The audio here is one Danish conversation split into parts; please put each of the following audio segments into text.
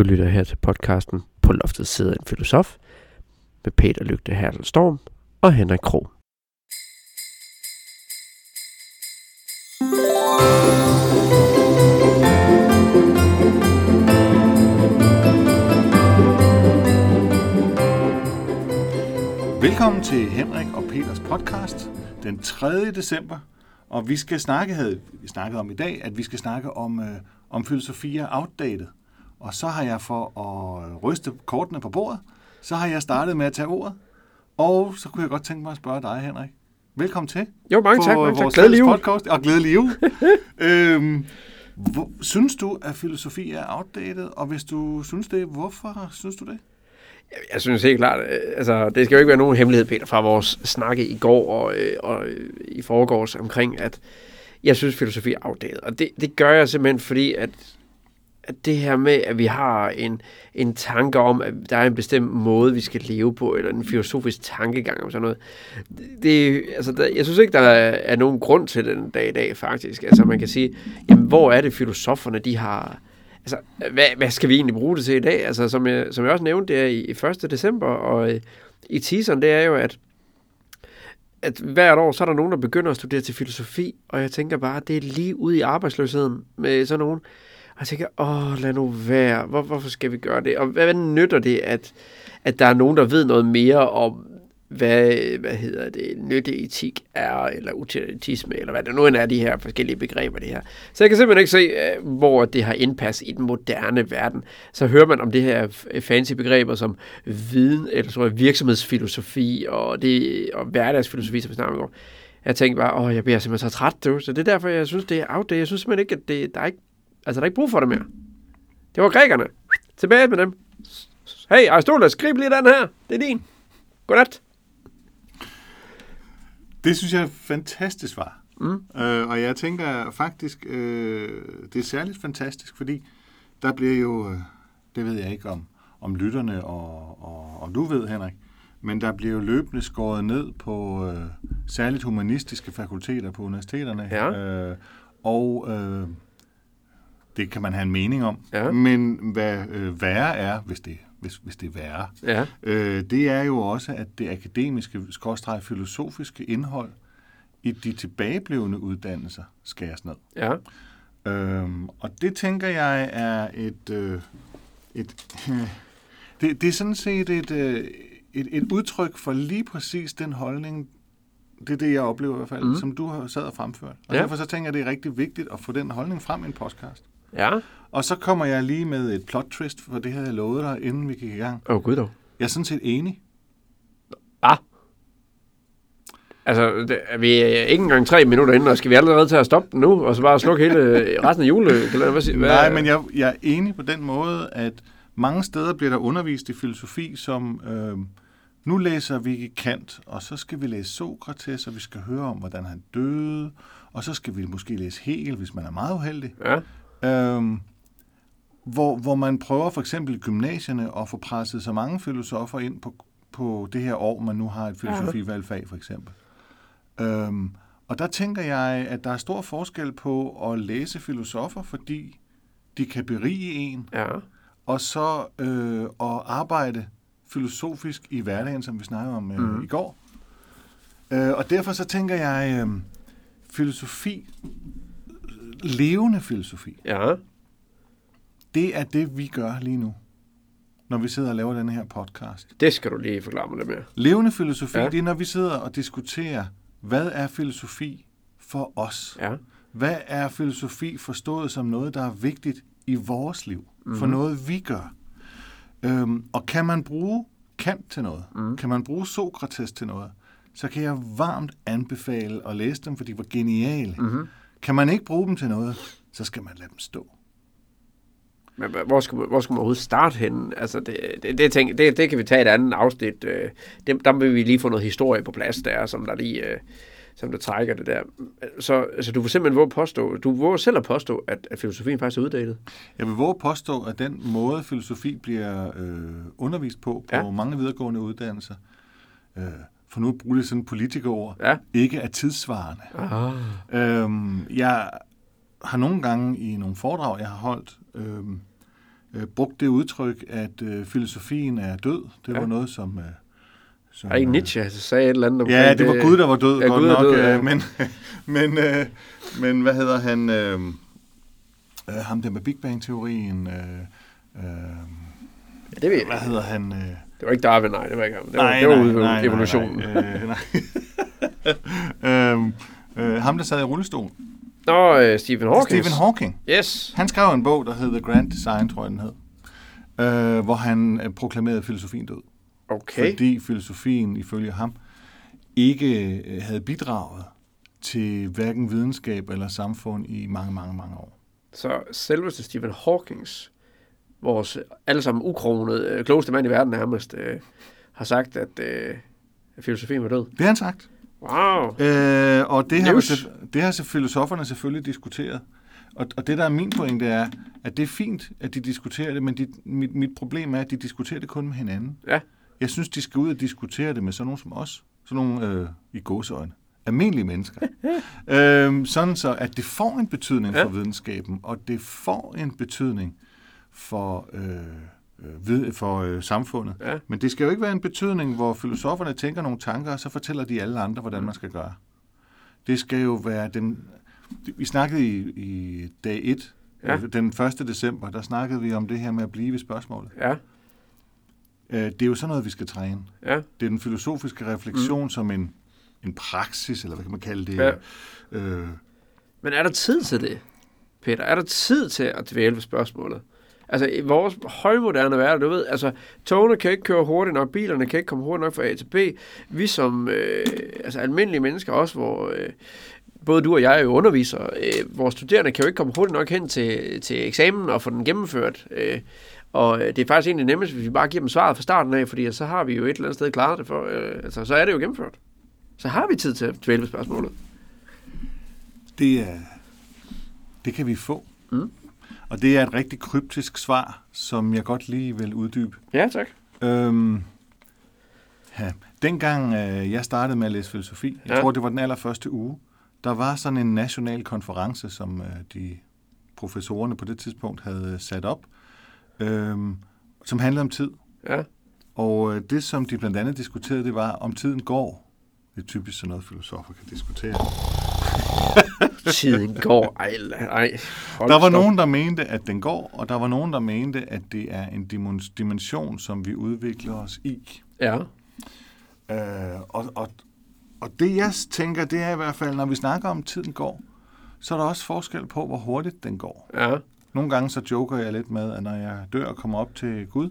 Du lytter her til podcasten På loftet sidder en filosof med Peter Lygte Hertel Storm og Henrik Krog. Velkommen til Henrik og Peters podcast den 3. december. Og vi skal snakke, havde vi snakket om i dag, at vi skal snakke om, øh, om filosofi er outdated. Og så har jeg for at ryste kortene på bordet, så har jeg startet med at tage ordet. Og så kunne jeg godt tænke mig at spørge dig, Henrik. Velkommen til. Jo, mange tak. Mange tak. vores Glædelig fælles jul. podcast. Og glædelig jul. øhm, hvor, synes du, at filosofi er outdated? Og hvis du synes det, hvorfor synes du det? Jeg synes helt klart, øh, altså det skal jo ikke være nogen hemmelighed, Peter, fra vores snakke i går og, øh, og øh, i forgårs omkring, at jeg synes, filosofi er outdated. Og det, det gør jeg simpelthen, fordi at det her med, at vi har en, en tanke om, at der er en bestemt måde, vi skal leve på, eller en filosofisk tankegang om sådan noget, det, altså, der, jeg synes ikke, der er, er nogen grund til den dag i dag, faktisk. Altså man kan sige, jamen, hvor er det filosoferne, de har altså, hvad, hvad skal vi egentlig bruge det til i dag? Altså, som jeg, som jeg også nævnte, det er i, i 1. december, og øh, i teaseren, det er jo, at, at hvert år, så er der nogen, der begynder at studere til filosofi, og jeg tænker bare, det er lige ude i arbejdsløsheden med sådan nogen. Og jeg tænker, åh, lad nu være, Hvor, hvorfor skal vi gøre det? Og hvad, hvad nytter det, at, at der er nogen, der ved noget mere om, hvad, hvad hedder det, nytteetik er, eller utilitisme, eller hvad det nu end er, de her forskellige begreber, det her. Så jeg kan simpelthen ikke se, øh, hvor det har indpas i den moderne verden. Så hører man om det her øh, fancy begreber som viden, eller så virksomhedsfilosofi, og, det, og hverdagsfilosofi, som vi snakker om. Jeg tænkte bare, åh, jeg bliver simpelthen så træt, du. Så det er derfor, jeg synes, det er outdated. Jeg synes simpelthen ikke, at det, der er ikke, altså, der er ikke brug for det mere. Det var grækerne. Tilbage med dem. Hey, Aristoteles, grib lige den her. Det er din. Godnat. Det synes jeg er et fantastisk svar. Mm. Øh, og jeg tænker faktisk, øh, det er særligt fantastisk, fordi der bliver jo, øh, det ved jeg ikke om, om lytterne og, og om du ved, Henrik, men der bliver jo løbende skåret ned på øh, særligt humanistiske fakulteter på universiteterne. Ja. Øh, og øh, det kan man have en mening om. Ja. Men hvad øh, værre er, hvis det, hvis, hvis det er værre, Ja. øh, det er jo også, at det akademiske, skråstreg filosofiske indhold i de tilbageblevende uddannelser skæres ned. Ja. Øhm, og det tænker jeg er et... Øh, et det, det er sådan set et, øh, et, et udtryk for lige præcis den holdning, det er det, jeg oplever i hvert fald, mm. som du har sad og fremført. Og Ja. derfor så tænker jeg, det er rigtig vigtigt at få den holdning frem i en podcast. Ja. Og så kommer jeg lige med et plot twist, for det havde jeg lovet dig, inden vi gik i gang. Åh, oh, gud dog. Jeg er sådan set enig. Ah. Altså, det, er vi er ikke engang tre minutter inden, og skal vi allerede til at stoppe den nu, og så bare slukke hele resten af julekalenderen? Hvad, hvad, Nej, men jeg, jeg er enig på den måde, at mange steder bliver der undervist i filosofi, som øh, nu læser vi Kant, og så skal vi læse Sokrates, og vi skal høre om, hvordan han døde, og så skal vi måske læse Hegel, hvis man er meget uheldig. Ja. Øhm, hvor, hvor man prøver for eksempel i gymnasierne at få presset så mange filosofer ind på, på det her år, man nu har et filosofivalgfag for eksempel. Øhm, og der tænker jeg, at der er stor forskel på at læse filosofer, fordi de kan berige en, Ja. og så øh, at arbejde filosofisk i hverdagen, som vi snakkede om øh, mm. i går. Øh, og derfor så tænker jeg, øh, filosofi, levende filosofi, Ja. det er det, vi gør lige nu, når vi sidder og laver den her podcast. Det skal du lige forklare mig lidt mere. Levende filosofi, Ja. det er, når vi sidder og diskuterer, hvad er filosofi for os? Ja. Hvad er filosofi forstået som noget, der er vigtigt i vores liv? Mm-hmm. For Mhm. noget, vi gør? Øhm, og kan man bruge Kant til noget? Mm. Kan man bruge Sokrates til noget? Så kan jeg varmt anbefale at læse dem, for de var geniale. Mm. Mm-hmm. Kan man ikke bruge dem til noget, så skal man lade dem stå. Men hvor skal, man- hvor skal man overhovedet starte henne? Altså, det, det, det, tænker, det, det kan vi tage et andet afsnit. øh, Det, der vil vi lige få noget historie på plads der, som der lige... øh, som der trækker det der. Så altså, du vil simpelthen våge påstå, du våger selv at påstå, at, at filosofien faktisk er uddatet. Jeg vil våge påstå, at den måde, filosofi bliver øh, undervist på, på ja. mange videregående uddannelser, øh, for nu at bruge det sådan politikerord, Ja. ikke er tidsvarende. Ah. Øhm, jeg har nogle gange i nogle foredrag, jeg har holdt, øhm, øh, brugte det udtryk, at øh, filosofien er død. Det Ja. var noget, som... Øh, som ikke øh, Nietzsche, der sagde et eller andet omkring Ja, det var Gud, der var død, Ja, godt Gud nok. død, øh, ja. Men, men, øh, men hvad hedder han? Øh, øh, ham der med Big Bang-teorien. Øh, øh, Ja, det ved jeg hvad hedder han? Øh, Det var ikke Darwin, nej, det var ikke ham. Det var, det var ude evolutionen. Nej, nej. Øh, nej. øh, øh, ham, der sad i rullestol. Nå, øh, Stephen Hawking. Stephen Hawking. Yes. Han skrev en bog, der hed The Grand Design, tror jeg, den hed. Øh, hvor han øh, proklamerede filosofien død. Okay. Fordi filosofien, ifølge ham, ikke øh, havde bidraget til hverken videnskab eller samfund i mange, mange, mange år. Så selveste Stephen Hawkings, vores allesammen ukronede, øh, klogeste mand i verden nærmest, øh, har sagt, at øh, filosofien var død. Det har han sagt. Wow. Øh, og det har, det har filosoferne selvfølgelig diskuteret. Og, og det, der er min pointe, er, at det er fint, at de diskuterer det, men de, mit, mit problem er, at de diskuterer det kun med hinanden. Ja. Jeg synes, de skal ud og diskutere det med sådan nogen som os. Sådan nogle, øh, i gåseøjne, almindelige mennesker. øhm, sådan så, at det får en betydning Ja. for videnskaben, og det får en betydning for, øh, øh, vid- for øh, samfundet. Ja. Men det skal jo ikke være en betydning, hvor filosoferne tænker nogle tanker, og så fortæller de alle andre, hvordan man skal gøre. Det skal jo være den... Vi snakkede i, i dag 1, Ja. ja. den 1. december, der snakkede vi om det her med at blive ved spørgsmålet. Ja, Øh, Det er jo sådan noget, vi skal træne. ja. Det er den filosofiske refleksion mm. som en, en praksis, eller hvad kan man kalde det? Ja. Øh, Men er der tid til det, Peter? Er der tid til at dvæle ved spørgsmålet? Altså, i vores højmoderne verden, du ved, altså, togene kan ikke køre hurtigt nok, bilerne kan ikke komme hurtigt nok fra A til B. Vi som øh, altså, almindelige mennesker også, hvor øh, både du og jeg er jo undervisere, øh, vores studerende kan jo ikke komme hurtigt nok hen til, til eksamen og få den gennemført. Øh, og øh, det er faktisk egentlig nemmest, hvis vi bare giver dem svaret fra starten af, fordi så har vi jo et eller andet sted klaret det for, øh, altså, så er det jo gennemført. Så har vi tid til at dvæle spørgsmålet. det, er, det kan vi få. Mm. Og det er et rigtig kryptisk svar, som jeg godt lige vil uddybe. Ja, tak. Øhm, ja. Dengang øh, jeg startede med at læse filosofi, jeg Ja. tror det var den allerførste uge, der var sådan en national konference, som øh, de professorerne på det tidspunkt havde sat op, øhm, som handlede om tid. Ja. Og øh, det, som de blandt andet diskuterede, det var, om tiden går. Det er typisk sådan noget, filosofer kan diskutere. Tiden går. Ej, ej. Hold Der var stop. nogen, der mente, at den går, og der var nogen, der mente, at det er en dimens- dimension, som vi udvikler os i. Ja. Øh, og, og, og det, jeg tænker, det er i hvert fald, når vi snakker om, tiden går, så er der også forskel på, hvor hurtigt den går. Ja. Nogle gange så joker jeg lidt med, at når jeg dør og kommer op til Gud,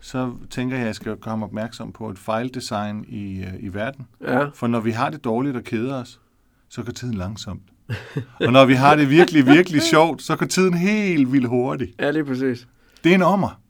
så tænker jeg, at jeg skal komme opmærksom på et fejldesign i, øh, i verden. Ja. For når vi har det dårligt og keder os, så går tiden langsomt. og når vi har det virkelig, virkelig sjovt, så går tiden helt vildt hurtigt. Ja, lige præcis. Det er en ommer.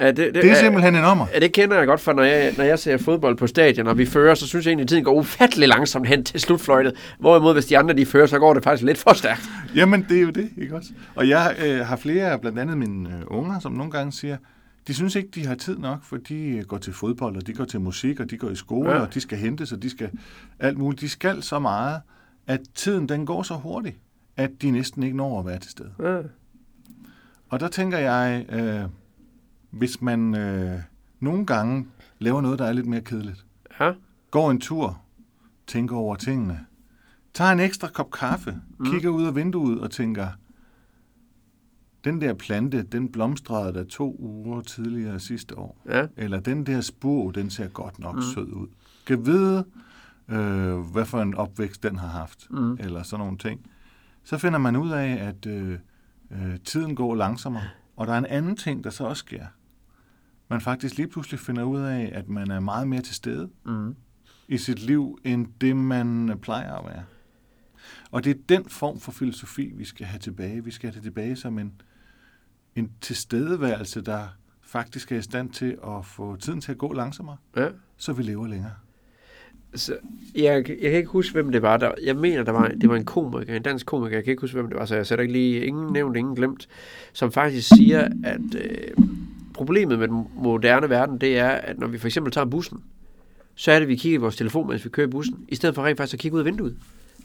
Ja, det, det, Det er simpelthen en ommer. Ja, det kender jeg godt fra, når jeg, når jeg ser fodbold på stadion, og vi fører, så synes jeg egentlig, at tiden går ufattelig langsomt hen til slutfløjtet. Hvorimod, hvis de andre de fører, så går det faktisk lidt for stærkt. Jamen, det er jo det, ikke også? Og jeg øh, har flere, blandt andet mine øh, unger, som nogle gange siger, de synes ikke, de har tid nok, for de øh, går til fodbold, og de går til musik, og de går i skole, Ja. ja. og de skal hentes, og de skal alt muligt. De skal så meget, at tiden den går så hurtigt, at de næsten ikke når at være til stede. Ja. Og der tænker jeg, øh, hvis man øh, nogle gange laver noget, der er lidt mere kedeligt, ja. går en tur, tænker over tingene, tager en ekstra kop kaffe, mm. kigger ud af vinduet og tænker, den der plante, den blomstrede der to uger tidligere sidste år. ja. Eller den der spur, den ser godt nok mm. sød ud. Kan vide, øh, hvad for en opvækst den har haft. Mm. Eller sådan nogle ting. Så finder man ud af, at øh, øh, tiden går langsommere. Og der er en anden ting, der så også sker. Man faktisk lige pludselig finder ud af, at man er meget mere til stede Mm. i sit liv, end det man plejer at være. Og det er den form for filosofi, vi skal have tilbage. Vi skal have det tilbage som en, en tilstedeværelse, der faktisk er i stand til at få tiden til at gå langsommere, ja. så vi lever længere. Så, jeg, jeg kan ikke huske, hvem det var. Der, jeg mener, der var, det var en komiker, en dansk komiker. Jeg kan ikke huske, hvem det var, så jeg sætter ikke lige ingen nævnt, ingen glemt, som faktisk siger, at øh, problemet med den moderne verden, det er, at når vi for eksempel tager bussen, så er det, at vi kigger i vores telefon, mens vi kører i bussen, i stedet for rent faktisk at kigge ud af vinduet,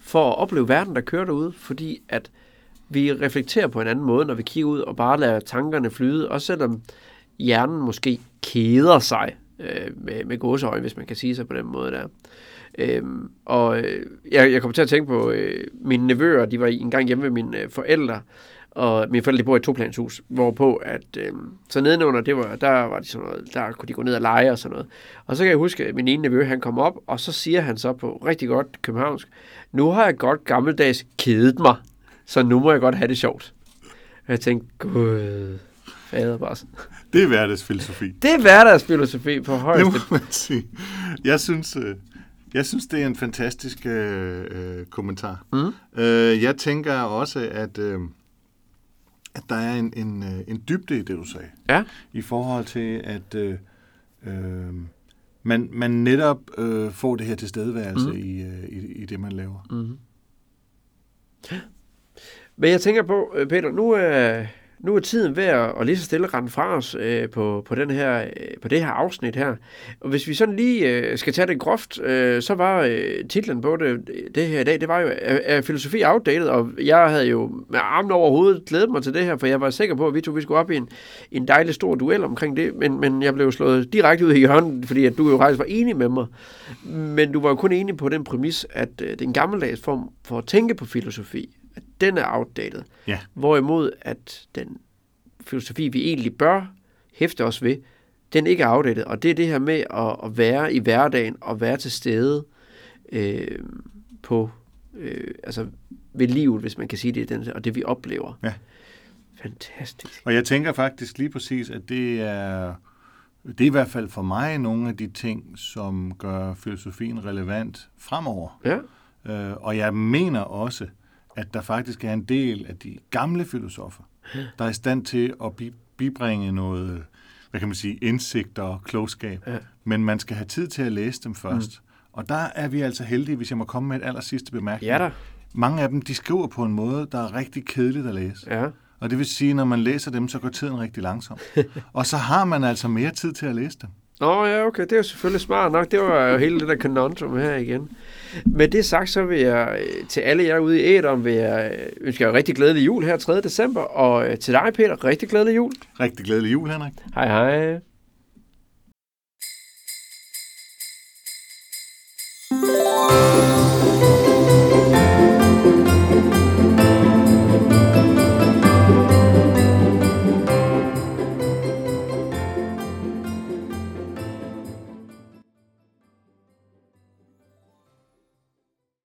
for at opleve verden, der kører derude, fordi at vi reflekterer på en anden måde, når vi kigger ud og bare lader tankerne flyde, også selvom hjernen måske keder sig øh, med, med gåseøjne, hvis man kan sige sig på den måde der. Øhm, og øh, jeg, jeg kom til at tænke på øh, mine nevøer, de var engang hjemme ved mine øh, forældre, og mine forældre de bor i et toplanshus, hvorpå at, øh, så nedenunder, det var, der var de sådan noget, der kunne de gå ned og lege og sådan noget. Og så kan jeg huske, at min ene nevø, han kom op, og så siger han så på rigtig godt københavnsk, nu har jeg godt gammeldags kedet mig, så nu må jeg godt have det sjovt. Og jeg tænkte, gud, fader bare. Det er hverdagsfilosofi. Det er hverdagsfilosofi på Det højeste. må man sige. Jeg synes, øh, jeg synes det er en fantastisk øh, øh, kommentar. Mm. Øh, jeg tænker også, at, øh, at der er en, en, øh, en dybde i det, du sagde. Ja. I forhold til, at øh, øh, man, man netop øh, får det her tilstedeværelse Mm. i, øh, i, i det, man laver. Mm. Men jeg tænker på, øh, Peter, nu er, nu er tiden ved at, at lige så stille rende fra os øh, på, på, den her, øh, på det her afsnit her. Og hvis vi sådan lige øh, skal tage det groft, øh, så var øh, titlen på det, det her i dag, det var jo, er, er filosofi outdated? Og jeg havde jo med armen over hovedet glædet mig til det her, for jeg var sikker på, at vi to vi skulle op i en, en dejlig stor duel omkring det, men, men jeg blev slået direkte ud i hjørnet, fordi at du jo faktisk var enig med mig. Men du var jo kun enig på den præmis, at øh, den gammeldags form for at tænke på filosofi, at den er outdated. Ja. Hvorimod at den filosofi, vi egentlig bør hæfte os ved, den ikke er outdated. Og det er det her med at, at være i hverdagen og være til stede øh, på, øh, altså ved livet, hvis man kan sige det, den, og det vi oplever. Ja. Fantastisk. Og jeg tænker faktisk lige præcis, at det er, det er i hvert fald for mig nogle af de ting, som gør filosofien relevant fremover. Ja, Øh, og jeg mener også, at der faktisk er en del af de gamle filosofer, der er i stand til at bi- bibringe noget, hvad kan man sige, indsigt og klogskab. Ja. Men man skal have tid til at læse dem først. Mm. Og der er vi altså heldige, hvis jeg må komme med et aller sidste bemærkning. ja da. Mange af dem, de skriver på en måde, der er rigtig kedeligt at læse. Ja. Og det vil sige, når man læser dem, så går tiden rigtig langsomt. og så har man altså mere tid til at læse dem. Nå ja, okay, det er jo selvfølgelig smart nok. Det var jo hele det der conundrum her igen. Med det sagt, så vil jeg øh, til alle jer ude i æderen, vil jeg øh, ønske jer rigtig glædelig jul her 3. december, og øh, til dig, Peter, rigtig glædelig jul. Rigtig glædelig jul, Henrik. Hej hej.